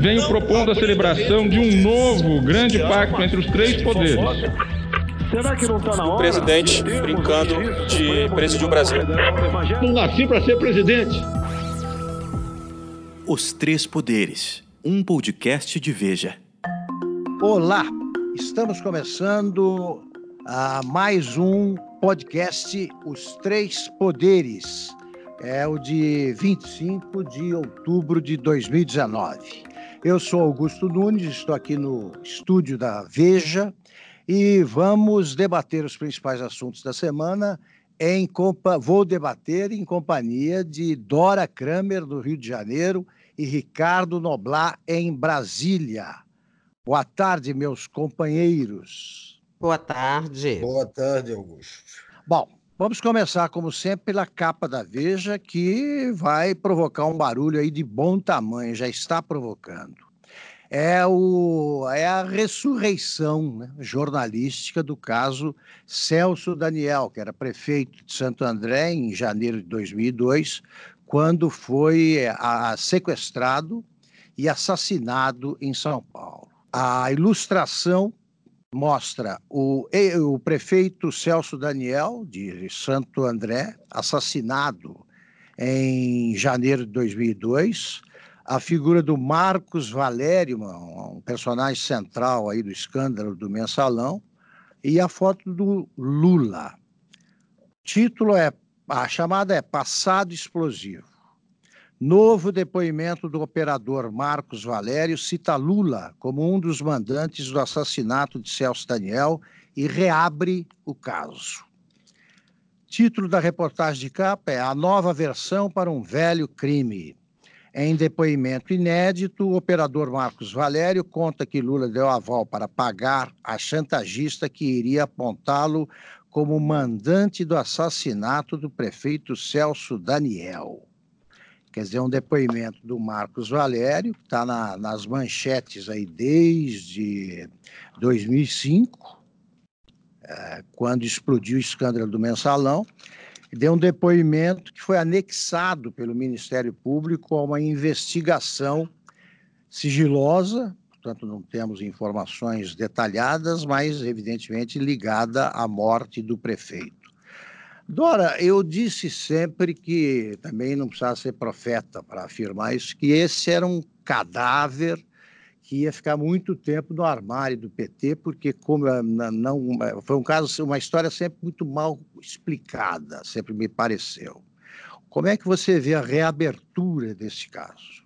venho propondo a celebração de um novo grande pacto entre os três poderes. Será que não está na hora? O presidente brincando de presidir o Brasil. Não nasci para ser presidente. Os Três Poderes, um podcast de Veja. Olá, estamos começando a mais um podcast Os Três Poderes. É o de 25 de outubro de 2019. Eu sou Augusto Nunes, estou aqui no estúdio da Veja e vamos debater os principais assuntos da semana. Em compa... Vou debater em companhia de Dora Kramer, do Rio de Janeiro, e Ricardo Noblar, em Brasília. Boa tarde, meus companheiros. Boa tarde. Boa tarde, Augusto. Bom, vamos começar, como sempre, pela capa da Veja, que vai provocar um barulho aí de bom tamanho, já está provocando. É, o, é a ressurreição né, jornalística do caso Celso Daniel, que era prefeito de Santo André em janeiro de 2002, quando foi eh, a, sequestrado e assassinado em São Paulo. A ilustração mostra o, o prefeito Celso Daniel, de Santo André, assassinado em janeiro de 2002, a figura do Marcos Valério, um personagem central aí do escândalo do mensalão, e a foto do Lula. O título é a chamada é Passado Explosivo. Novo depoimento do operador Marcos Valério cita Lula como um dos mandantes do assassinato de Celso Daniel e reabre o caso. Título da reportagem de capa é A Nova Versão para um Velho Crime. Em depoimento inédito, o operador Marcos Valério conta que Lula deu aval para pagar a chantagista que iria apontá-lo como mandante do assassinato do prefeito Celso Daniel. Quer dizer, um depoimento do Marcos Valério, que está na, nas manchetes aí desde 2005, é, quando explodiu o escândalo do mensalão, deu um depoimento que foi anexado pelo Ministério Público a uma investigação sigilosa portanto não temos informações detalhadas, mas evidentemente ligada à morte do prefeito. Dora, eu disse sempre que também não precisava ser profeta para afirmar isso, que esse era um cadáver que ia ficar muito tempo no armário do PT, porque como eh, não foi um caso, uma história sempre muito mal explicada, sempre me pareceu. Como é que você vê a reabertura desse caso?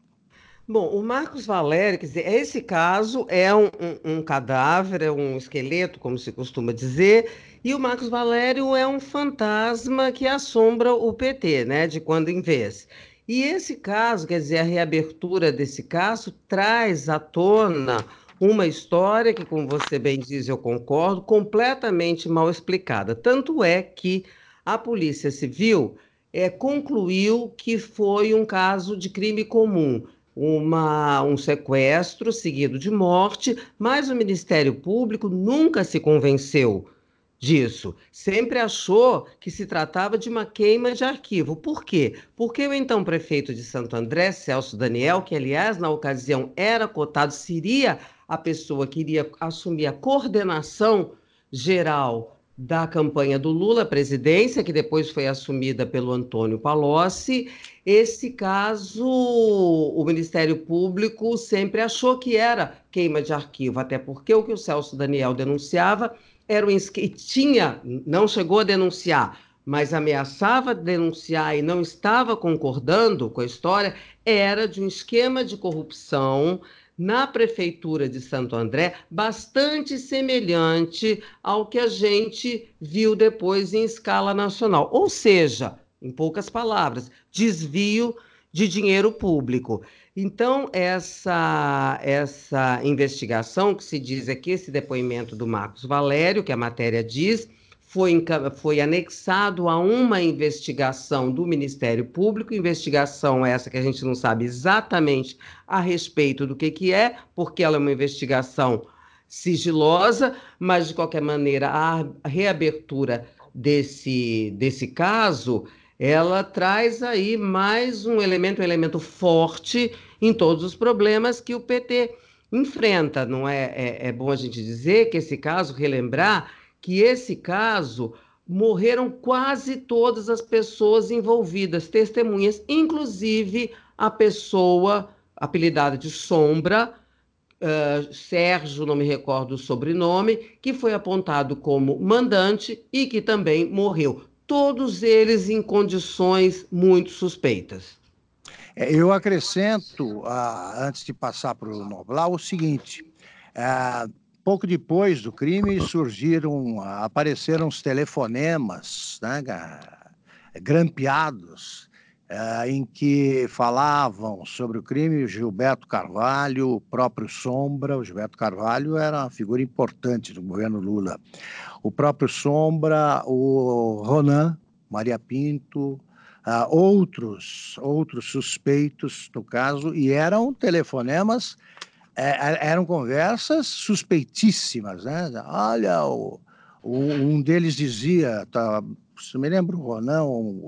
Bom, o Marcos Valério, quer dizer, esse caso é um, um, um, cadáver, é um esqueleto, como se costuma dizer, e o Marcos Valério é um fantasma que assombra o PT, né, de quando em vez. E esse caso, quer dizer, a reabertura desse caso traz à tona uma história que, como você bem diz, eu concordo, completamente mal explicada. Tanto é que a Polícia Civil é, concluiu que foi um caso de crime comum uma, um sequestro seguido de morte, mas o Ministério Público nunca se convenceu disso. Sempre achou que se tratava de uma queima de arquivo. Por quê? Porque o então prefeito de Santo André, Celso Daniel, que aliás na ocasião era cotado, seria a pessoa que iria assumir a coordenação geral da campanha do Lula presidência, que depois foi assumida pelo Antônio Palocci. Esse caso, o Ministério Público sempre achou que era queima de arquivo, até porque o que o Celso Daniel denunciava era um que tinha, não chegou a denunciar, mas ameaçava denunciar e não estava concordando com a história, era de um esquema de corrupção na prefeitura de Santo André, bastante semelhante ao que a gente viu depois em escala nacional. Ou seja, em poucas palavras, desvio de dinheiro público. Então, essa, essa investigação, que se diz aqui, esse depoimento do Marcos Valério, que a matéria diz, foi, foi anexado a uma investigação do Ministério Público, investigação essa que a gente não sabe exatamente a respeito do que, que é, porque ela é uma investigação sigilosa, mas de qualquer maneira a reabertura desse, desse caso ela traz aí mais um elemento, um elemento forte em todos os problemas que o PT enfrenta. Não é, é, é bom a gente dizer que esse caso, relembrar que esse caso morreram quase todas as pessoas envolvidas, testemunhas, inclusive a pessoa apelidada de Sombra, uh, Sérgio, não me recordo o sobrenome, que foi apontado como mandante e que também morreu. Todos eles em condições muito suspeitas. É, eu acrescento, uh, antes de passar para o Noblar, o seguinte: uh, pouco depois do crime surgiram, apareceram os telefonemas né, grampeados eh, em que falavam sobre o crime Gilberto Carvalho, o próprio Sombra. O Gilberto Carvalho era uma figura importante do governo Lula. O próprio Sombra, o Ronan, Maria Pinto, uh, outros, outros suspeitos no caso, e eram telefonemas, é, eram conversas suspeitíssimas. Né? Olha, o, o, um deles dizia, tá, você me lembra o Ronan,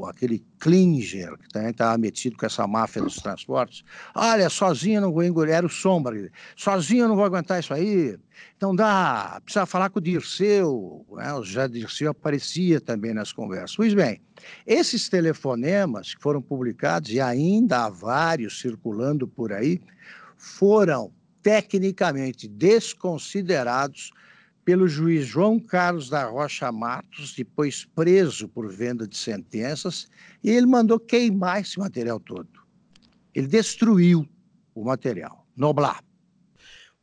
aquele Klinger, que também estava metido com essa máfia dos transportes? Olha, sozinho não vou engolir, era o Sombra, sozinho eu não vou aguentar isso aí. Então dá, precisa falar com o Dirceu, né? o José Dirceu aparecia também nas conversas. Pois bem, esses telefonemas que foram publicados, e ainda há vários circulando por aí, foram tecnicamente desconsiderados pelo juiz João Carlos da Rocha Matos, depois preso por venda de sentenças, e ele mandou queimar esse material todo. Ele destruiu o material. Noblar.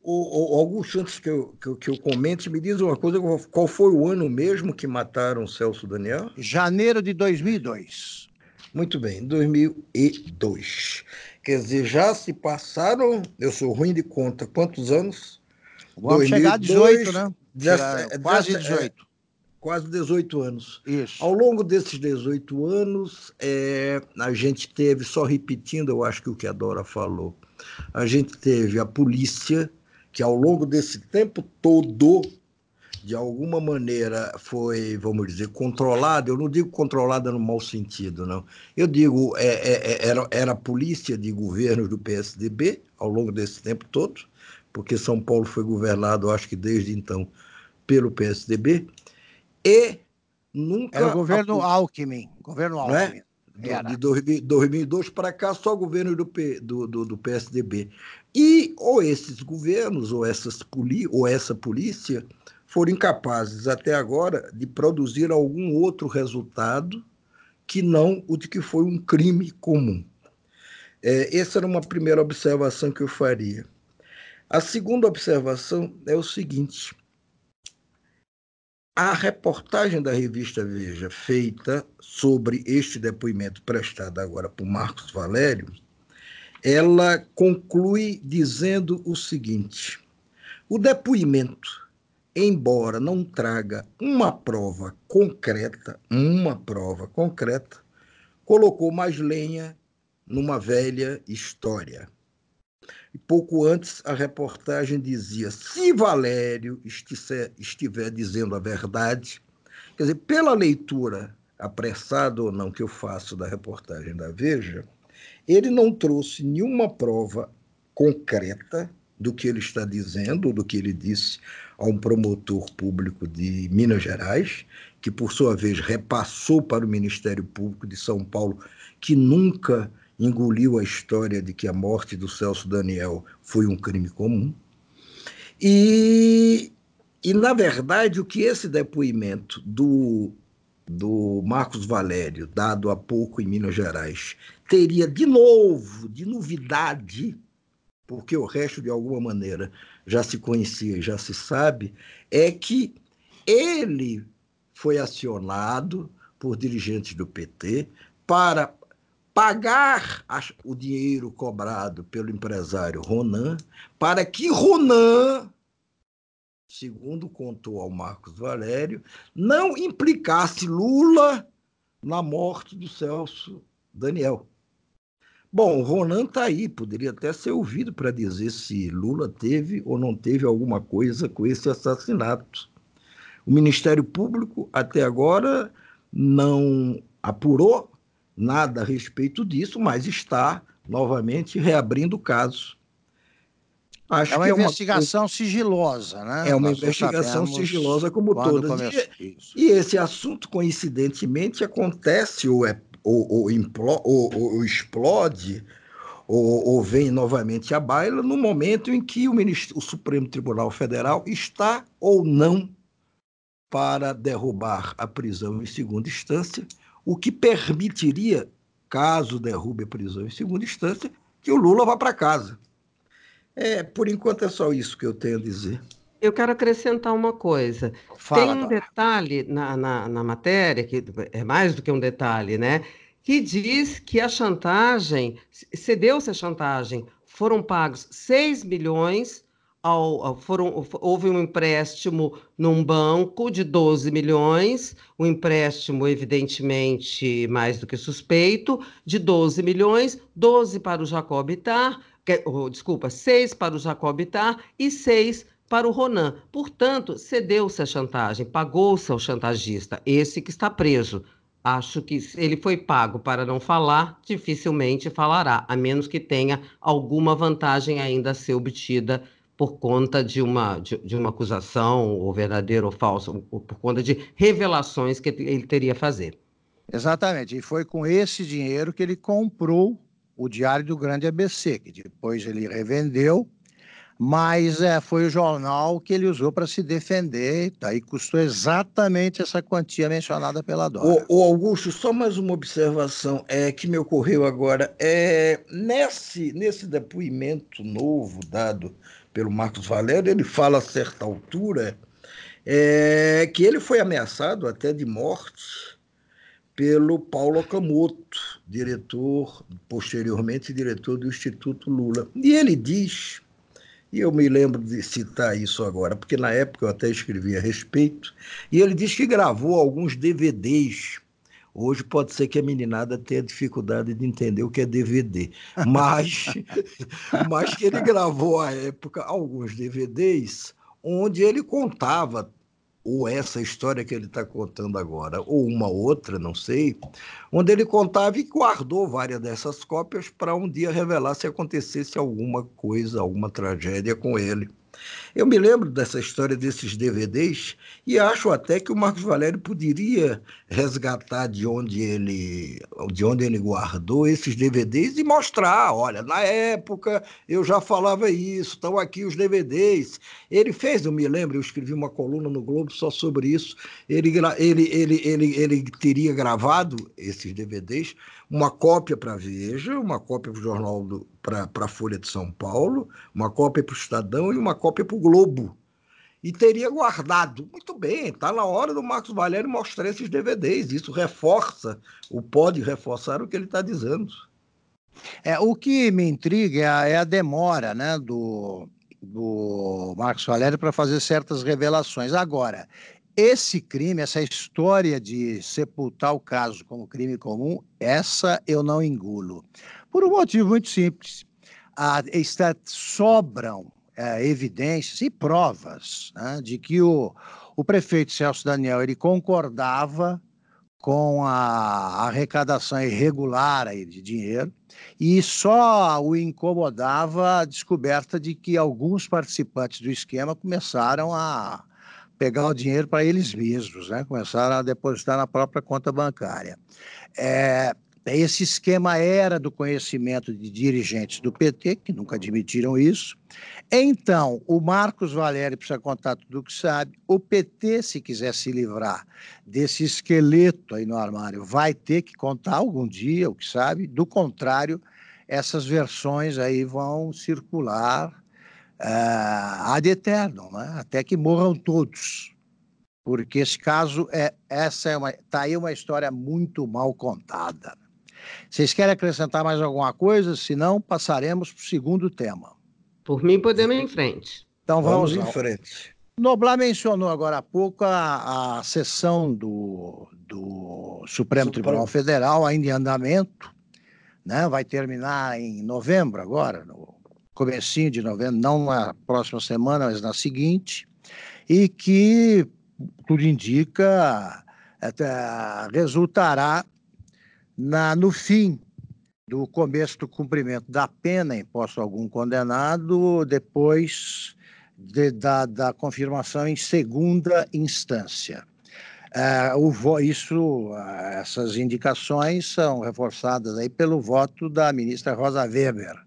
O, o Augusto, antes que eu, que, eu, que eu comente, me diz uma coisa: qual foi o ano mesmo que mataram Celso Daniel? Janeiro de 2002. Muito bem, 2002. Quer dizer, já se passaram, eu sou ruim de conta, quantos anos? Vamos 2002, chegar a 18, né? Dessa, quase 18. É, quase 18 anos. Isso. Ao longo desses 18 anos, é, a gente teve, só repetindo, eu acho que o que a Dora falou, a gente teve a polícia, que ao longo desse tempo todo, de alguma maneira foi, vamos dizer, controlada. Eu não digo controlada no mau sentido, não. Eu digo, é, é, é era, era a polícia de governos do PSDB ao longo desse tempo todo, porque São Paulo foi governado, acho que desde então, pelo PSDB, e nunca. Era o governo a... Alckmin. Governo Alckmin. É? De 2002 para cá, só governo do, do, do, do, PSDB. E ou esses governos, ou, essas poli, ou essa polícia, foram incapazes até agora de produzir algum outro resultado que não o de que foi um crime comum. É, essa era uma primeira observação que eu faria. A segunda observação é o seguinte: a reportagem da revista Veja, feita sobre este depoimento prestado agora por Marcos Valério, ela conclui dizendo o seguinte: o depoimento, embora não traga uma prova concreta, uma prova concreta, colocou mais lenha numa velha história. E pouco antes, a reportagem dizia: se Valério estiver, estiver dizendo a verdade, quer dizer, pela leitura apressada ou não que eu faço da reportagem da Veja, ele não trouxe nenhuma prova concreta do que ele está dizendo, do que ele disse a um promotor público de Minas Gerais, que por sua vez repassou para o Ministério Público de São Paulo, que nunca engoliu a história de que a morte do Celso Daniel foi um crime comum. E, e na verdade, o que esse depoimento do, do Marcos Valério, dado há pouco em Minas Gerais, teria de novo, de novidade, porque o resto, de alguma maneira, já se conhecia, já se sabe, é que ele foi acionado por dirigentes do PT para pagar o dinheiro cobrado pelo empresário Ronan, para que Ronan, segundo contou ao Marcos Valério, não implicasse Lula na morte do Celso Daniel. Bom, o Ronan está aí, poderia até ser ouvido para dizer se Lula teve ou não teve alguma coisa com esse assassinato. O Ministério Público, até agora, não apurou nada a respeito disso, mas está novamente reabrindo o caso. Acho é uma investigação é uma... sigilosa, né? É uma Nós investigação sigilosa como todas. E, e, esse assunto, coincidentemente, acontece ou, é, ou, ou, implo, ou, ou explode ou, vem novamente à baila no momento em que o, o Supremo Tribunal Federal está ou não para derrubar a prisão em segunda instância, o que permitiria, caso derrube a prisão em segunda instância, que o Lula vá para casa. É, por enquanto é só isso que eu tenho a dizer. Eu quero acrescentar uma coisa. Fala, Tem um detalhe na, na, na, matéria, que é mais do que um detalhe, né? Que diz que a chantagem, cedeu-se a chantagem, foram pagos 6 milhões, ao, foram, houve um empréstimo num banco de 12 milhões, um empréstimo, evidentemente, mais do que suspeito, de 12 milhões, 12 para o Jacob Ittar, que, oh, desculpa, seis para o Jacob Ittar e seis para o Ronan. Portanto, cedeu-se a chantagem, pagou-se ao chantagista, esse que está preso. Acho que ele foi pago para não falar, dificilmente falará, a menos que tenha alguma vantagem ainda a ser obtida por conta de uma, de, de uma acusação, ou verdadeira ou falsa, ou por conta de revelações que ele teria a fazer. Exatamente, e foi com esse dinheiro que ele comprou o Diário do Grande ABC, que depois ele revendeu, mas é, foi o jornal que ele usou para se defender, daí custou exatamente essa quantia mencionada pela Dora. O, o, Augusto, só mais uma observação é, que me ocorreu agora. É, nesse, nesse depoimento novo dado pelo Marcos Valério, ele fala a certa altura é, que ele foi ameaçado até de morte pelo Paulo Okamoto, diretor, posteriormente diretor do Instituto Lula. E ele diz, e eu me lembro de citar isso agora, porque na época eu até escrevi a respeito, e ele diz que gravou alguns DVDs. Hoje pode ser que a meninada tenha dificuldade de entender o que é DVD, mas, mas que ele gravou à época alguns DVDs onde ele contava ou essa história que ele está contando agora, ou uma outra, não sei, onde ele contava e guardou várias dessas cópias para um dia revelar se acontecesse alguma coisa, alguma tragédia com ele. Eu me lembro dessa história desses DVDs e acho até que o Marcos Valério poderia resgatar de onde ele, de onde ele guardou esses DVDs e mostrar, olha, na época eu já falava isso, estão aqui os DVDs. Ele fez, eu me lembro, eu escrevi uma coluna no Globo só sobre isso. Ele, ele, ele, ele, ele teria gravado esses DVDs uma cópia para a Veja, uma cópia para o jornal para a Folha de São Paulo, uma cópia para o Estadão e uma cópia para o Globo. E teria guardado. Muito bem, está na hora do Marcos Valério mostrar esses DVDs. Isso reforça, ou pode reforçar o que ele está dizendo. É, o que me intriga é a, é a demora né, do, do Marcos Valério para fazer certas revelações. Agora, esse crime, essa história de sepultar o caso como crime comum, essa eu não engulo. Por um motivo muito simples. Ah, está, sobram é, evidências e provas né, de que o, o prefeito Celso Daniel ele concordava com a arrecadação irregular aí de dinheiro e só o incomodava a descoberta de que alguns participantes do esquema começaram a pegar o dinheiro para eles mesmos, né? começaram a depositar na própria conta bancária. É, esse esquema era do conhecimento de dirigentes do PT, que nunca admitiram isso. Então, o Marcos Valério precisa contar tudo o que sabe. O PT, se quiser se livrar desse esqueleto aí no armário, vai ter que contar algum dia o que sabe. Do contrário, essas versões aí vão circular uh, ad eternum, né? até que morram todos. Porque esse caso é essa é uma tá aí uma história muito mal contada. Vocês querem acrescentar mais alguma coisa? Se não, passaremos para o segundo tema. Por mim, podemos ir em frente. Então vamos, vamos em frente. Noblar mencionou agora há pouco a, a sessão do, do Supremo, Supremo Tribunal Federal, ainda em andamento, né? vai terminar em novembro agora, no comecinho de novembro, não na próxima semana, mas na seguinte, e que tudo indica resultará na, no fim do começo do cumprimento da pena imposta a algum condenado depois de, da, da confirmação em segunda instância. É, o, isso, essas indicações são reforçadas aí pelo voto da ministra Rosa Weber.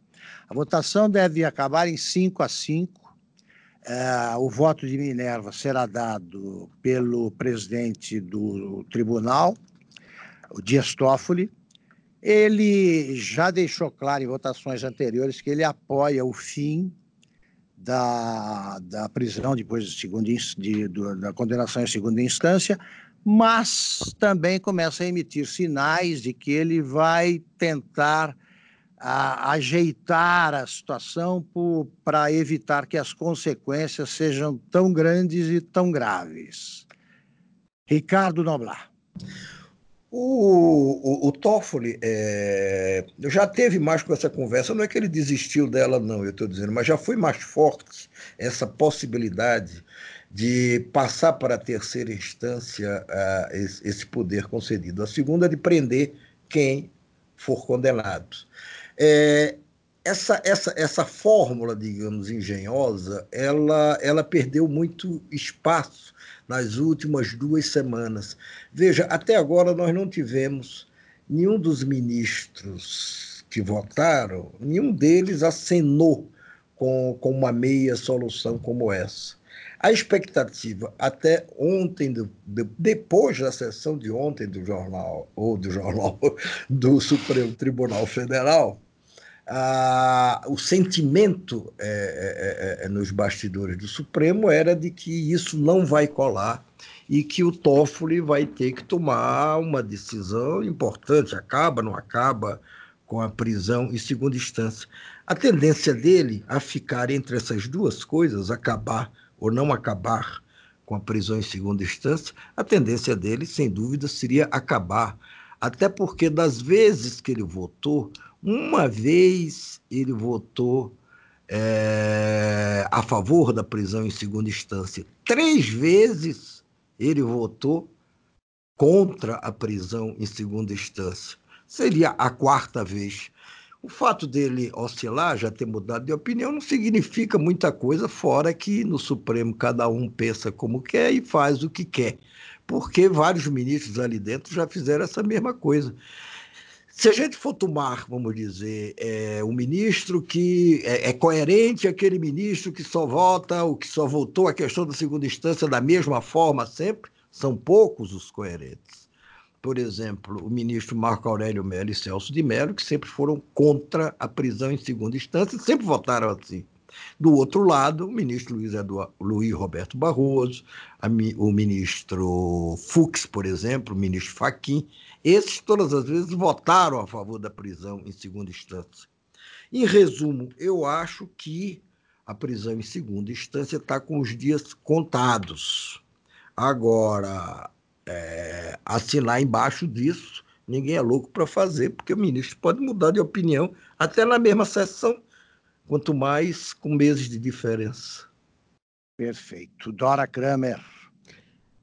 A votação deve acabar em 5 a 5. É, o voto de Minerva será dado pelo presidente do tribunal, o Dias Toffoli. Ele já deixou claro em votações anteriores que ele apoia o fim da, da prisão depois de segunda, de, da condenação em segunda instância, mas também começa a emitir sinais de que ele vai tentar a, ajeitar a situação para evitar que as consequências sejam tão grandes e tão graves. Ricardo Noblar. O, o, o Toffoli é, já teve mais com essa conversa, não é que ele desistiu dela, não, eu estou dizendo, mas já foi mais forte essa possibilidade de passar para a terceira instância esse, esse, poder concedido. A segunda é de prender quem for condenado. É, essa, essa, essa fórmula, digamos, engenhosa, ela, ela perdeu muito espaço nas últimas duas semanas. Veja, até agora nós não tivemos nenhum dos ministros que votaram, nenhum deles acenou com, com uma meia solução como essa. A expectativa até ontem, do, de, depois da sessão de ontem do jornal, ou do jornal do Supremo Tribunal Federal, ah, o sentimento é, é, é, é, nos bastidores do Supremo era de que isso não vai colar e que o Toffoli vai ter que tomar uma decisão importante, acaba, não acaba com a prisão em segunda instância. A tendência dele a ficar entre essas duas coisas, acabar ou não acabar com a prisão em segunda instância, a tendência dele, sem dúvida, seria acabar. Até porque das vezes que ele votou, uma vez ele votou é, a favor da prisão em segunda instância. Três vezes ele votou contra a prisão em segunda instância. Seria a quarta vez. O fato dele oscilar, já ter mudado de opinião, não significa muita coisa, fora que no Supremo cada um pensa como quer e faz o que quer. Porque vários ministros ali dentro já fizeram essa mesma coisa. Se a gente for tomar, vamos dizer, é, um ministro que é, é, coerente, aquele ministro que só vota, o que só votou a questão da segunda instância da mesma forma sempre, são poucos os coerentes. Por exemplo, o ministro Marco Aurélio Melo e Celso de Mello, que sempre foram contra a prisão em segunda instância, sempre votaram assim. Do outro lado, o ministro Luiz, Eduardo, Luiz Roberto Barroso, a, o ministro Fux, por exemplo, o ministro Faquim, esses, todas as vezes, votaram a favor da prisão em segunda instância. Em resumo, eu acho que a prisão em segunda instância está com os dias contados. Agora, é, assinar embaixo disso, ninguém é louco para fazer, porque o ministro pode mudar de opinião até na mesma sessão, quanto mais com meses de diferença. Perfeito. Dora Kramer.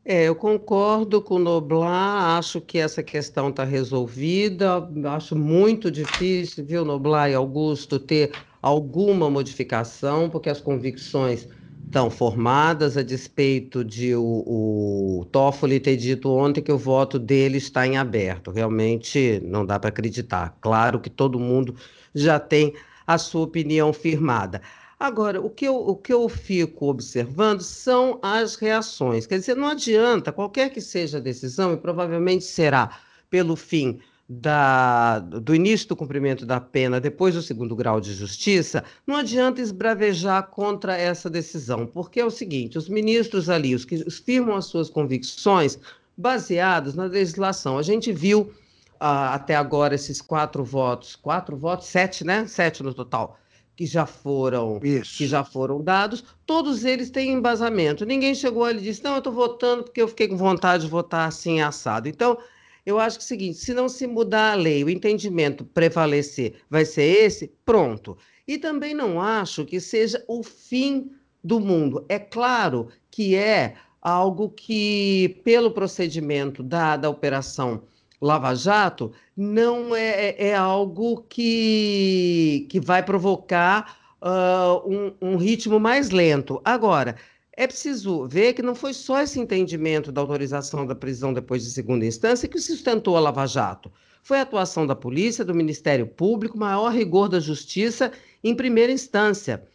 É, eu concordo com o Noblar, acho que essa questão está resolvida, acho muito difícil, viu, Noblar e Augusto, ter alguma modificação, porque as convicções estão formadas, a despeito de o, o Toffoli ter dito ontem que o voto dele está em aberto. Realmente não dá para acreditar. Claro que todo mundo já tem a sua opinião firmada. Agora, o que, eu, o que eu fico observando são as reações. Quer dizer, não adianta, qualquer que seja a decisão, e provavelmente será pelo fim da, do início do cumprimento da pena depois do segundo grau de justiça, não adianta esbravejar contra essa decisão, porque é o seguinte: os ministros ali, os que firmam as suas convicções baseados na legislação. A gente viu ah, até agora esses quatro votos, quatro votos, sete, né? Sete no total que já foram Isso. que já foram dados, todos eles têm embasamento. Ninguém chegou ali e disse: "Não, eu estou votando porque eu fiquei com vontade de votar assim assado". Então, eu acho que é o seguinte, se não se mudar a lei, o entendimento prevalecer, vai ser esse, pronto. E também não acho que seja o fim do mundo. É claro que é algo que, pelo procedimento da, da operação Lava Jato não é, é, é algo que, que vai provocar uh, um, um ritmo mais lento. Agora, é preciso ver que não foi só esse entendimento da autorização da prisão depois de segunda instância que sustentou a Lava Jato. Foi a atuação da polícia, do Ministério Público, maior rigor da justiça em primeira instância.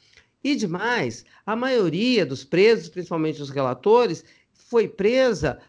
E demais, a maioria dos presos, principalmente os relatores, foi presa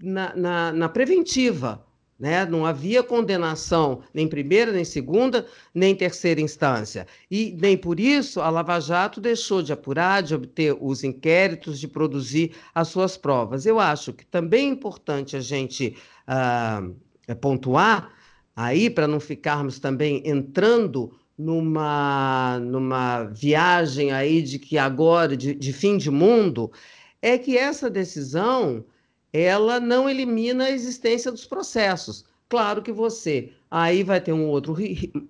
na, na, na preventiva. Né? Não havia condenação nem primeira, nem segunda, nem terceira instância. E nem por isso a Lava Jato deixou de apurar, de obter os inquéritos, de produzir as suas provas. Eu acho que também é importante a gente uh, pontuar aí, para não ficarmos também entrando numa, numa viagem aí de que agora, de, de fim de mundo, é que essa decisão ela não elimina a existência dos processos. Claro que você aí vai ter um outro,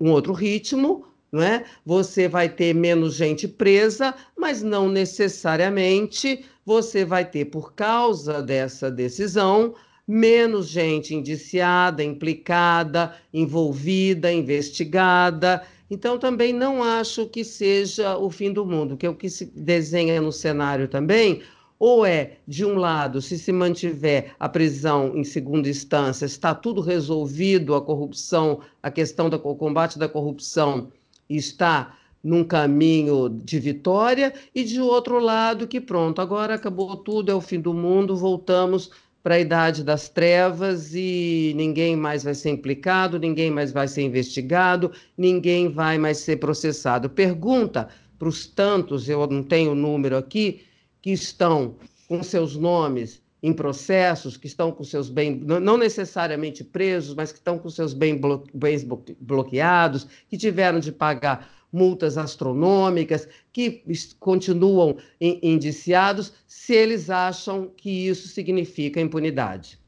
um outro ritmo, não é? Você vai ter menos gente presa, mas não necessariamente você vai ter, por causa dessa decisão, menos gente indiciada, implicada, envolvida, investigada. Então, também não acho que seja o fim do mundo, que é o que se desenha no cenário também, ou é, de um lado, se se mantiver a prisão em segunda instância, está tudo resolvido, a corrupção, a questão do combate da corrupção está num caminho de vitória, e de outro lado, que pronto, agora acabou tudo, é o fim do mundo, voltamos para a idade das trevas e ninguém mais vai ser implicado, ninguém mais vai ser investigado, ninguém vai mais ser processado. Pergunta para os tantos, eu não tenho o número aqui, que estão com seus nomes em processos, que estão com seus bens, não necessariamente presos, mas que estão com seus bens bloqueados, que tiveram de pagar multas astronômicas, que continuam indiciados, se eles acham que isso significa impunidade.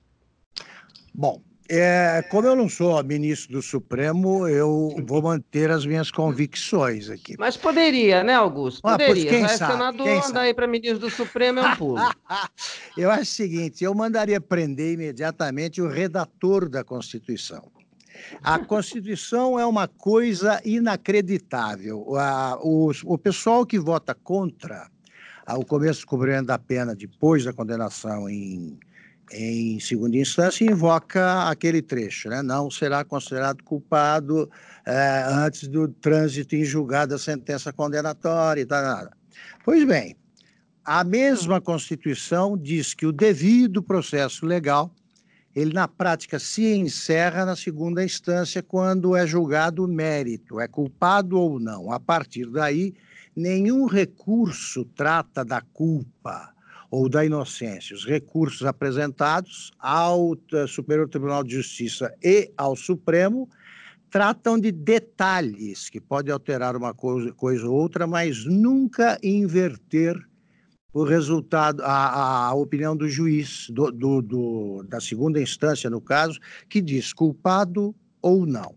Bom, é, como eu não sou ministro do Supremo, eu vou manter as minhas convicções aqui. Mas poderia, né, Augusto? Poderia. Ah, quem é sabe, senador, quem aí para ministro do Supremo é um pulo. eu acho o seguinte: eu mandaria prender imediatamente o redator da Constituição. A Constituição é uma coisa inacreditável. o, o pessoal que vota contra o começo do cumprimento da pena depois da condenação em em segunda instância, invoca aquele trecho, né? não será considerado culpado é, antes do trânsito em julgado da sentença condenatória e tal. Pois bem, a mesma Constituição diz que o devido processo legal, ele na prática se encerra na segunda instância quando é julgado o mérito, é culpado ou não. A partir daí, nenhum recurso trata da culpa ou da inocência. Os recursos apresentados ao Superior Tribunal de Justiça e ao Supremo tratam de detalhes que podem alterar uma coisa, coisa ou outra, mas nunca inverter o resultado, a, a opinião do juiz, do, do, do, da segunda instância, no caso, que diz culpado ou não.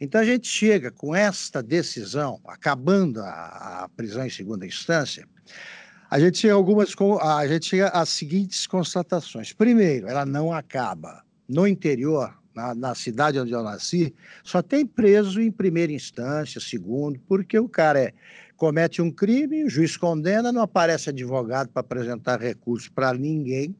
Então a gente chega com esta decisão, acabando a, a prisão em segunda instância, a gente chega algumas a gente chega às seguintes constatações. Primeiro, ela não acaba. No interior, na, na, cidade onde eu nasci, só tem preso em primeira instância, segundo, porque o cara é, comete um crime, o juiz condena, não aparece advogado para apresentar recurso para ninguém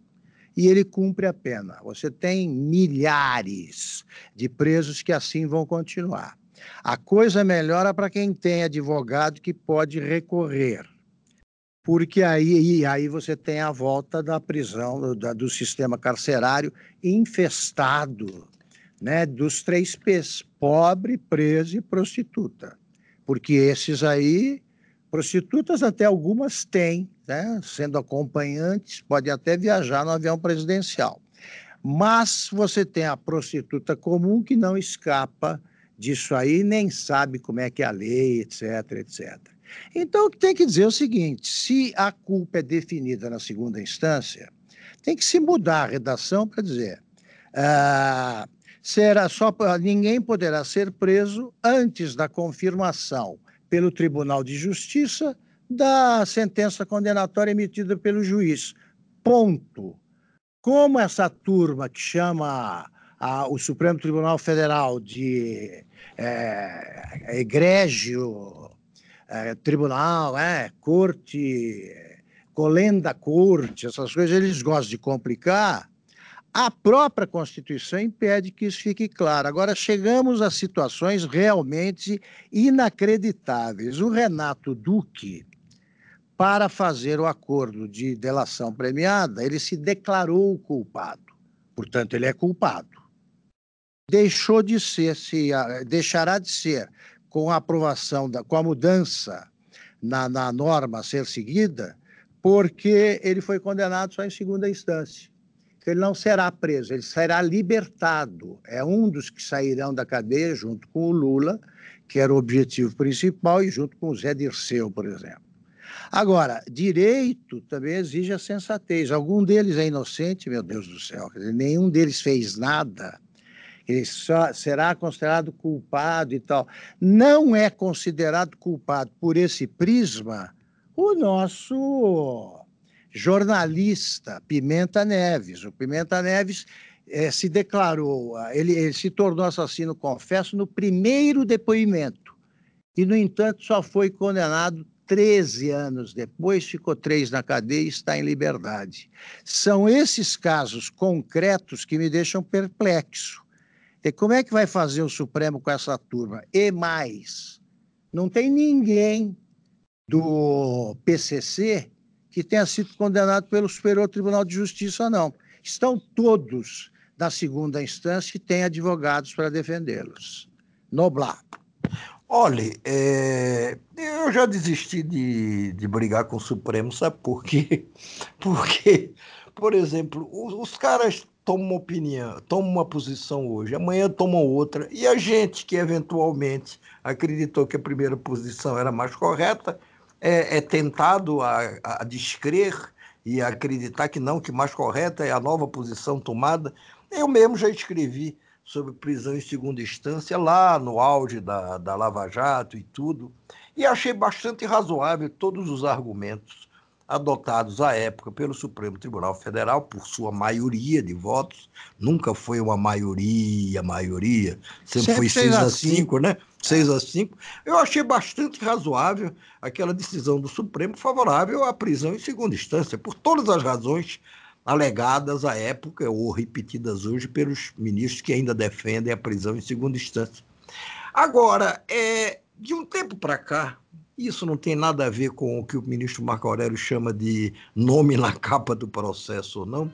e ele cumpre a pena. Você tem milhares de presos que assim vão continuar. A coisa melhora para quem tem advogado que pode recorrer porque aí, aí você tem a volta da prisão, do, sistema carcerário infestado né, dos três P's: pobre, preso e prostituta. Porque esses aí, prostitutas até algumas têm, né, sendo acompanhantes, podem até viajar no avião presidencial. Mas você tem a prostituta comum que não escapa disso aí, nem sabe como é que é a lei, etc, etc. Então, tem que dizer o seguinte: se a culpa é definida na segunda instância, tem que se mudar a redação para dizer. Ah, será só ninguém poderá ser preso antes da confirmação pelo Tribunal de Justiça da sentença condenatória emitida pelo juiz. Ponto. Como essa turma que chama a, o Supremo Tribunal Federal de é, egrégio, é, tribunal, é, corte, colenda corte, essas coisas, eles gostam de complicar. A própria Constituição impede que isso fique claro. Agora, chegamos a situações realmente inacreditáveis. O Renato Duque, para fazer o acordo de delação premiada, ele se declarou culpado. Portanto, ele é culpado. Deixou de ser, se, deixará de ser, com a aprovação, da, com a mudança na, na norma a ser seguida, porque ele foi condenado só em segunda instância. Ele não será preso, ele será libertado. É um dos que sairão da cadeia junto com o Lula, que era o objetivo principal, e junto com o Zé Dirceu, por exemplo. Agora, direito também exige a sensatez. Algum deles é inocente, meu Deus do céu, nenhum deles fez nada. Ele só será considerado culpado e tal. Não é considerado culpado por esse prisma o nosso jornalista Pimenta Neves. O Pimenta Neves eh, se declarou, ele, ele se tornou assassino, confesso, no primeiro depoimento. E, no entanto, só foi condenado 13 anos depois, ficou três na cadeia e está em liberdade. São esses casos concretos que me deixam perplexo. E como é que vai fazer o Supremo com essa turma? E mais, não tem ninguém do PCC que tenha sido condenado pelo Superior Tribunal de Justiça, não. Estão todos da segunda instância e têm advogados para defendê-los. Noblar. Olha, é, eu já desisti de, de brigar com o Supremo, sabe por quê? Porque, por exemplo, os, os caras tomam uma opinião, tomam uma posição hoje, amanhã tomam outra, e a gente que eventualmente acreditou que a primeira posição era mais correta, é, é tentado a, a descrer e a acreditar que não, que mais correta é a nova posição tomada. Eu mesmo já escrevi sobre prisão em segunda instância, lá no auge da, da Lava Jato e tudo, e achei bastante razoável todos os argumentos adotados à época pelo Supremo Tribunal Federal, por sua maioria de votos, nunca foi uma maioria, maioria, sempre, sempre foi 6 a 5, né? 6 a 5. Eu achei bastante razoável aquela decisão do Supremo favorável à prisão em segunda instância, por todas as razões alegadas à época ou repetidas hoje pelos ministros que ainda defendem a prisão em segunda instância. Agora, é, de um tempo para cá, isso não tem nada a ver com o que o ministro Marco Aurélio chama de nome na capa do processo ou não.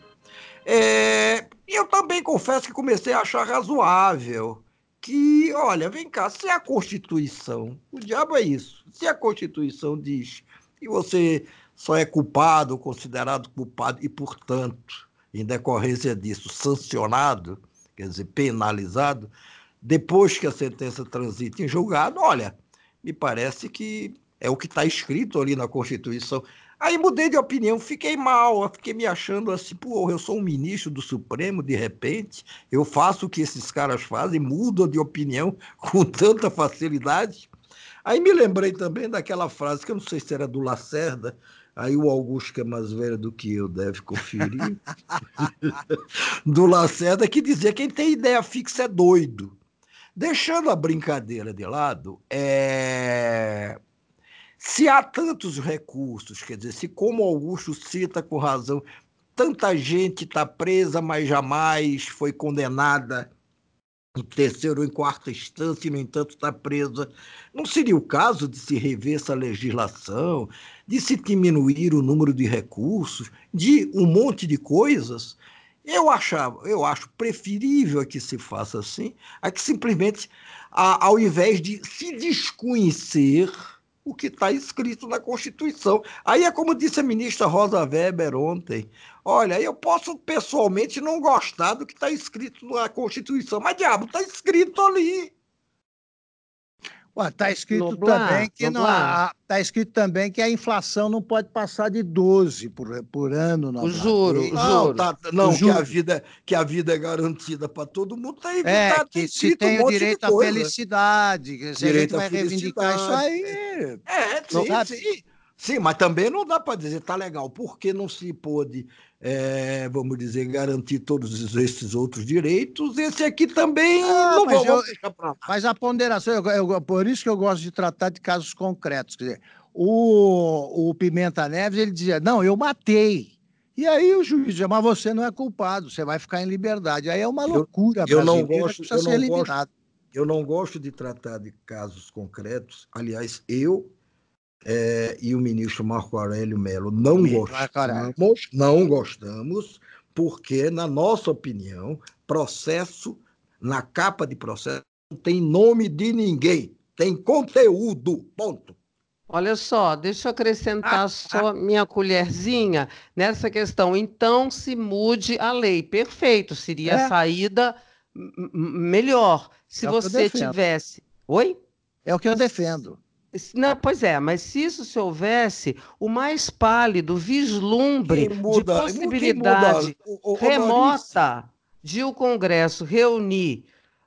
É, eu também confesso que comecei a achar razoável que, olha, vem cá, se a Constituição, o diabo é isso, se a Constituição diz que você só é culpado, considerado culpado e, portanto, em decorrência disso, sancionado, quer dizer, penalizado, depois que a sentença transita em julgado, olha, me parece que é o que está escrito ali na Constituição. Aí mudei de opinião, fiquei mal, fiquei me achando assim, pô, eu sou um ministro do Supremo, de repente, eu faço o que esses caras fazem, mudo de opinião com tanta facilidade. Aí me lembrei também daquela frase, que eu não sei se era do Lacerda, Aí o Augusto, que é mais velho do que eu, deve conferir. do Lacerda, que dizia: quem tem ideia fixa é doido. Deixando a brincadeira de lado, é... se há tantos recursos, quer dizer, se como Augusto cita com razão, tanta gente está presa, mas jamais foi condenada em terceira ou em quarta instância e, no entanto, está presa. Não seria o caso de se rever essa legislação, de se diminuir o número de recursos, de um monte de coisas? Eu achava, eu acho preferível que se faça assim, a que simplesmente, a, ao invés de se desconhecer o que está escrito na Constituição. Aí é como disse a ministra Rosa Weber ontem. Olha, eu posso pessoalmente não gostar do que está escrito na Constituição, mas diabo, está escrito ali. Está escrito Noblar, também que não tá escrito também que a inflação não pode passar de 12 por, por ano. Não, o juro, o não, juro. Tá, não o que, juro. A vida, que a vida é garantida para todo mundo. Tá, é, tá que se tem um o direito à felicidade. Que se direito a gente vai reivindicar isso aí. É, sim, sim. Sim, mas também não dá para dizer tá legal, porque não se pôde, é, vamos dizer, garantir todos esses outros direitos. Esse aqui também ah, não mas para lá. Mas a ponderação, eu, eu, por isso que eu gosto de tratar de casos concretos. Quer dizer, o, o Pimenta Neves ele dizia: não, eu matei. E aí o juiz diz, mas você não é culpado, você vai ficar em liberdade. Aí é uma loucura. Eu, eu não gosto, eu não gosto, eu não gosto de tratar de casos concretos. Aliás, eu é, e o ministro Marco Aurélio Melo não gostamos, não gostamos, porque, na nossa opinião, processo, na capa de processo, não tem nome de ninguém, tem conteúdo, ponto. Olha só, deixa eu acrescentar ah, só ah. minha colherzinha nessa questão. Então, se mude a lei. Perfeito, seria é. a saída melhor. Se é você tivesse. Oi? É o que eu defendo. Não, pois é, mas se isso se houvesse, o mais pálido vislumbre muda, de possibilidade o, o, remota de o Congresso reunir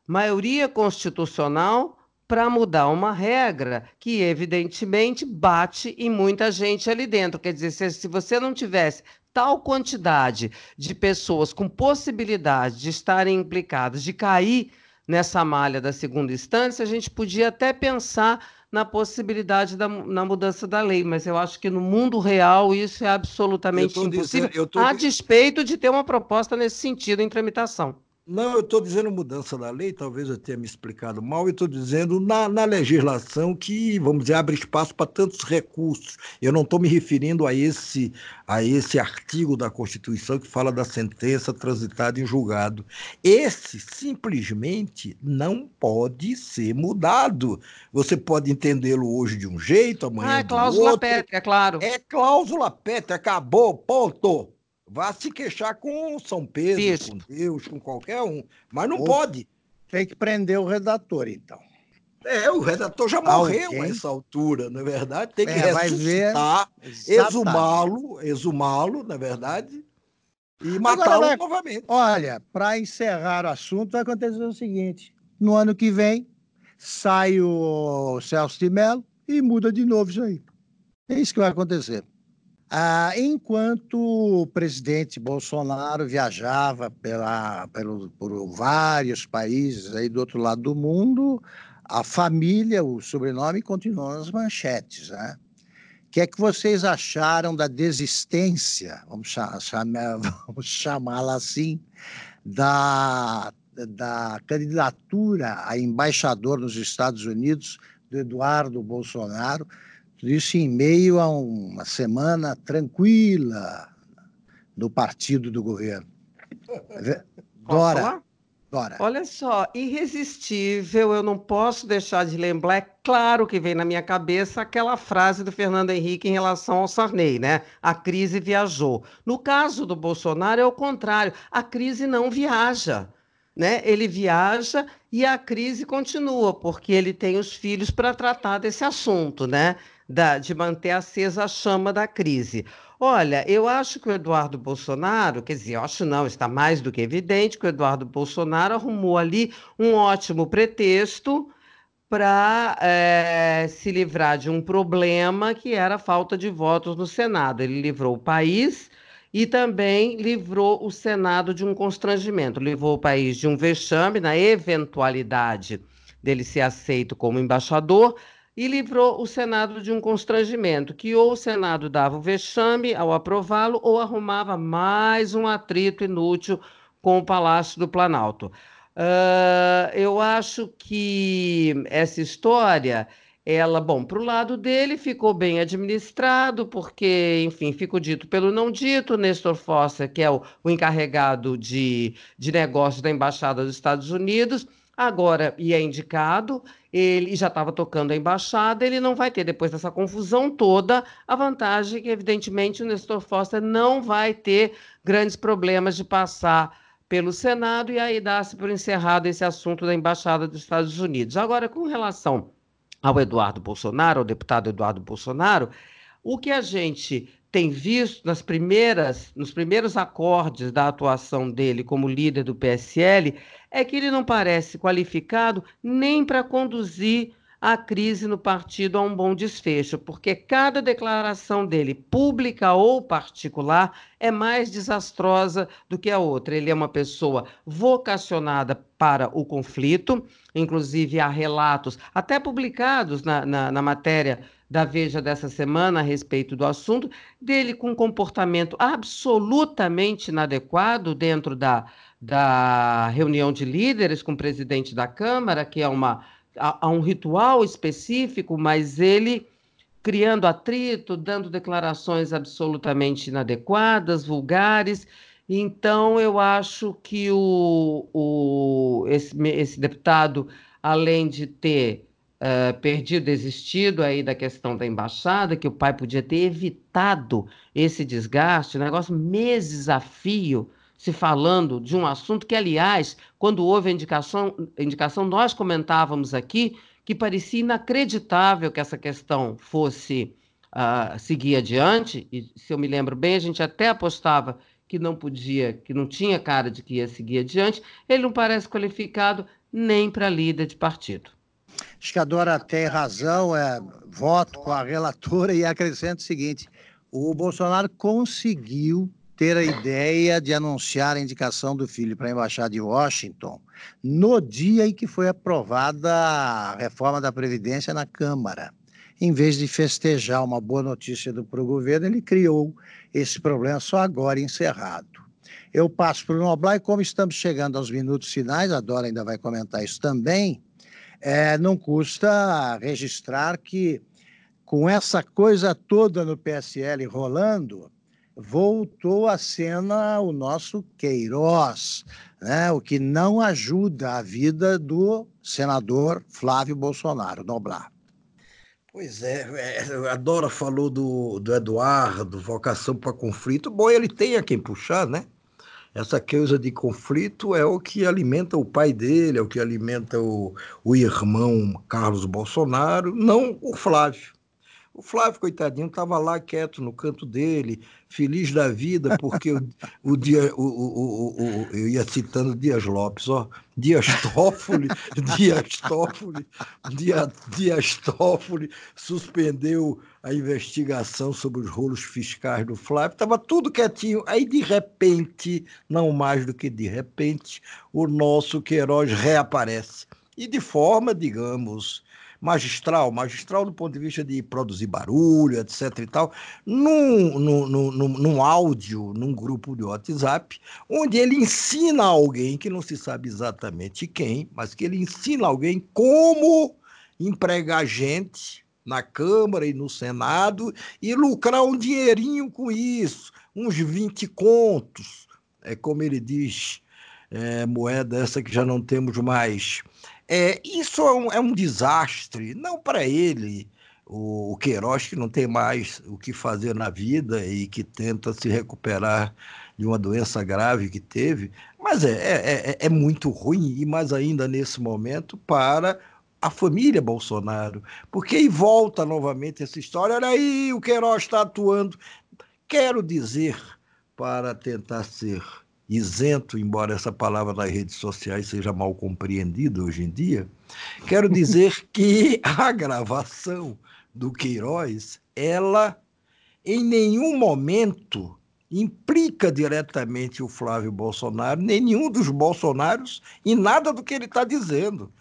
maioria constitucional para mudar uma regra que, evidentemente, bate em muita gente ali dentro. Quer dizer, se, se você não tivesse tal quantidade de pessoas com possibilidade de estarem implicadas, de cair nessa malha da segunda instância, a gente podia até pensar na possibilidade da na mudança da lei, mas eu acho que no mundo real isso é absolutamente impossível, dizendo, tô... a despeito de ter uma proposta nesse sentido em tramitação. Não, eu estou dizendo mudança da lei, talvez eu tenha me explicado mal, eu estou dizendo na, na legislação que, vamos dizer, abre espaço para tantos recursos. Eu não estou me referindo a esse, a esse artigo da Constituição que fala da sentença transitada em julgado. Esse simplesmente não pode ser mudado. Você pode entendê-lo hoje de um jeito, amanhã ah, é cláusula pétrea, é claro. É cláusula pétrea, acabou, ponto. Vá se queixar com São Pedro, Isso. com Deus, com qualquer um. Mas não Ou pode. Tem que prender o redator, então. É, o redator já morreu Alguém? a essa altura, na é verdade. Tem que é, ressuscitar, exumá-lo, exumá-lo, na verdade, e matá-lo novamente. Olha, para encerrar o assunto, vai acontecer o seguinte: no ano que vem, sai o Celso de Mello e muda de novo isso aí. É isso que vai acontecer. Ah, enquanto o presidente Bolsonaro viajava pela, pelo, por vários países aí do outro lado do mundo, a família, o sobrenome, continuou nas manchetes. Né? O que é que vocês acharam da desistência, vamos, vamos chamá-la assim, da, da candidatura a embaixador nos Estados Unidos do Eduardo Bolsonaro? Tudo isso em meio a uma semana tranquila do partido do governo. Dora. Dora. Olha só, irresistível, eu não posso deixar de lembrar, é claro que vem na minha cabeça aquela frase do Fernando Henrique em relação ao Sarney, né? A crise viajou. No caso do Bolsonaro é o contrário, a crise não viaja. Né? Ele viaja e a crise continua, porque ele tem os filhos para tratar desse assunto, né? Da, de manter acesa a chama da crise. Olha, eu acho que o Eduardo Bolsonaro, quer dizer, eu acho não, está mais do que evidente que o Eduardo Bolsonaro arrumou ali um ótimo pretexto para é, eh, se livrar de um problema que era a falta de votos no Senado. Ele livrou o país e também livrou o Senado de um constrangimento, livrou o país de um vexame na eventualidade dele ser aceito como embaixador, e livrou o Senado de um constrangimento, que ou o Senado dava o vexame ao aprová-lo ou arrumava mais um atrito inútil com o Palácio do Planalto. Uh, eu acho que essa história, ela, bom, para o lado dele ficou bem administrado, porque, enfim, fico dito pelo não dito, Nestor Foster, que é o, o encarregado de, de negócios da Embaixada dos Estados Unidos, agora e é indicado, ele já estava tocando a embaixada, ele não vai ter, depois dessa confusão toda, a vantagem que, evidentemente, o Nestor Foster não vai ter grandes problemas de passar pelo Senado e aí dá-se por encerrado esse assunto da embaixada dos Estados Unidos. Agora, com relação ao Eduardo Bolsonaro, ao deputado Eduardo Bolsonaro, o que a gente tem visto nas primeiras, nos primeiros acordes da atuação dele como líder do PSL é que ele não parece qualificado nem para conduzir a crise no partido a um bom desfecho, porque cada declaração dele, pública ou particular, é mais desastrosa do que a outra. Ele é uma pessoa vocacionada para o conflito, inclusive há relatos, até publicados na, na, na matéria da Veja dessa semana a respeito do assunto, dele com um comportamento absolutamente inadequado dentro da, da reunião de líderes com o presidente da Câmara, que é uma a, a um ritual específico, mas ele criando atrito, dando declarações absolutamente inadequadas, vulgares. Então, eu acho que o, o, esse, esse deputado, além de ter perdido, desistido aí da questão da embaixada, que o pai podia ter evitado esse desgaste, negócio meses a fio, se falando de um assunto que, aliás, quando houve a indicação, indicação nós comentávamos aqui que parecia inacreditável que essa questão fosse uh, seguir adiante, e se eu me lembro bem, a gente até apostava que não podia, que não tinha cara de que ia seguir adiante, ele não parece qualificado nem para líder de partido. Acho que a Dora tem razão, é, voto com a relatora e acrescento o seguinte: o Bolsonaro conseguiu ter a ideia de anunciar a indicação do filho para a Embaixada de Washington no dia em que foi aprovada a reforma da Previdência na Câmara. Em vez de festejar uma boa notícia para o governo, ele criou esse problema só agora encerrado. Eu passo para o Noblar e como estamos chegando aos minutos finais, a Dora ainda vai comentar isso também, é, não custa registrar que com essa coisa toda no PSL rolando, voltou à cena o nosso Queiroz, né? o que não ajuda a vida do senador Flávio Bolsonaro, Noblar. Pois é, é, a Dora falou do, do Eduardo, vocação para conflito. Bom, ele tem a quem puxar, né? Essa coisa de conflito é o que alimenta o pai dele, é o que alimenta o, o irmão Carlos Bolsonaro, não o Flávio. O Flávio, coitadinho, estava lá quieto no canto dele, feliz da vida, porque o, o dia, o, o, o, eu ia citando Dias Lopes, ó, Dias Toffoli, Dias Toffoli, Dias, Dias Toffoli suspendeu a investigação sobre os rolos fiscais do Flávio, estava tudo quietinho. Aí, de repente, não mais do que de repente, o nosso Queiroz reaparece. E de forma, digamos, magistral, magistral do ponto de vista de produzir barulho, etc e tal, num, num, num, num áudio, num grupo de WhatsApp, onde ele ensina alguém, que não se sabe exatamente quem, mas que ele ensina alguém como empregar gente na Câmara e no Senado e lucrar um dinheirinho com isso, uns 20 contos, é como ele diz, é, moeda essa que já não temos mais. É, isso é um, é um desastre, não para ele, o, o Queiroz, que não tem mais o que fazer na vida e que tenta se recuperar de uma doença grave que teve, mas é, é, é, é muito ruim, e mais ainda nesse momento, para a família Bolsonaro, porque aí volta novamente essa história, olha aí, o Queiroz está atuando. Quero dizer, para tentar ser isento, embora essa palavra nas redes sociais seja mal compreendida hoje em dia, quero dizer que a gravação do Queiroz, ela em nenhum momento implica diretamente o Flávio Bolsonaro, nem nenhum dos Bolsonaros, em nada do que ele está dizendo.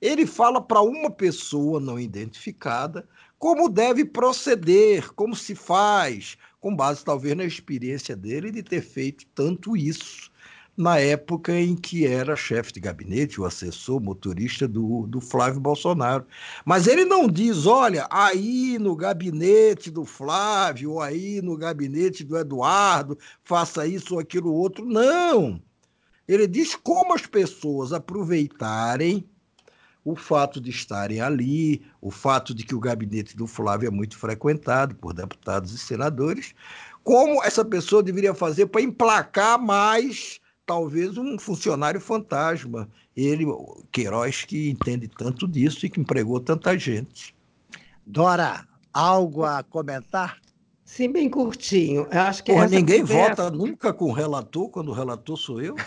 Ele fala para uma pessoa não identificada como deve proceder, como se faz, com base talvez na experiência dele de ter feito tanto isso na época em que era chefe de gabinete, o assessor motorista do, do Flávio Bolsonaro. Mas ele não diz, olha, aí no gabinete do Flávio, ou aí no gabinete do Eduardo, faça isso ou aquilo outro. Não! Ele diz como as pessoas aproveitarem o fato de estarem ali, o fato de que o gabinete do Flávio é muito frequentado por deputados e senadores, como essa pessoa deveria fazer para emplacar mais, talvez, um funcionário fantasma. Ele, Queiroz, que entende tanto disso e que empregou tanta gente. Dora, algo a comentar? Sim, bem curtinho. Eu acho que Porra, ninguém conversa... vota nunca com o relator, quando o relator sou eu.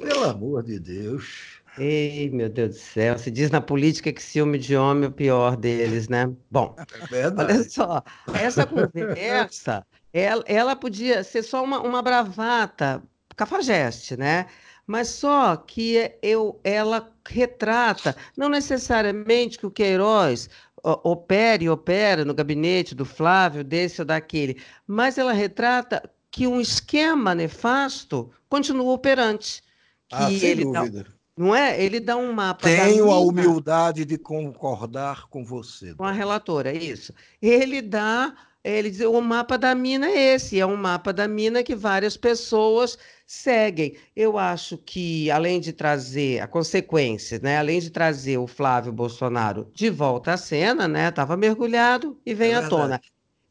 Pelo amor de Deus. Ei, meu Deus do céu, se diz na política que ciúme de homem é o pior deles, né? Bom, é olha só, essa conversa, ela, ela podia ser só uma, uma bravata, cafajeste, né? Mas só que eu, ela retrata, não necessariamente que o Queiroz opere e opera no gabinete do Flávio, desse ou daquele, mas ela retrata que um esquema nefasto continua operante. Que ah, sem ele dúvida. Dá, não é? Ele dá um mapa. Tenho a humildade de concordar com você. Com a relatora, é isso. Ele dá, ele diz, o mapa da mina é esse, é um mapa da mina que várias pessoas seguem. Eu acho que, além de trazer a consequência, né, além de trazer o Flávio Bolsonaro de volta à cena, né, estava mergulhado e vem é à tona.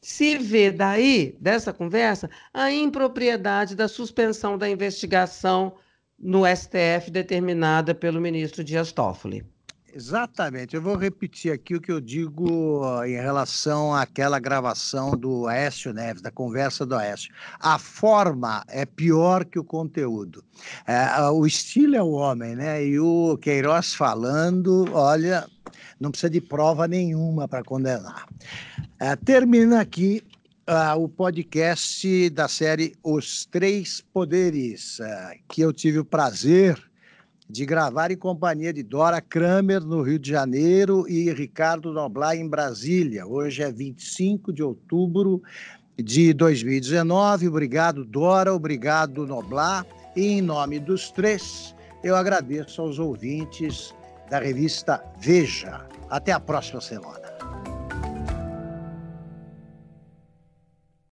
Se vê daí, dessa conversa, a impropriedade da suspensão da investigação no STF determinada pelo ministro Dias Toffoli. Exatamente. Eu vou repetir aqui o que eu digo em relação àquela gravação do Aécio Neves, da conversa do Aécio. A forma é pior que o conteúdo. É, o estilo é o homem, né? E o Queiroz falando, olha, não precisa de prova nenhuma para condenar. É, termina aqui uh, o podcast da série Os Três Poderes, uh, que eu tive o prazer de gravar em companhia de Dora Kramer, no Rio de Janeiro, e Ricardo Noblar, em Brasília. Hoje é 25 de outubro de 2019. Obrigado, Dora, obrigado, Noblar. E em nome dos três, eu agradeço aos ouvintes da revista Veja. Até a próxima semana.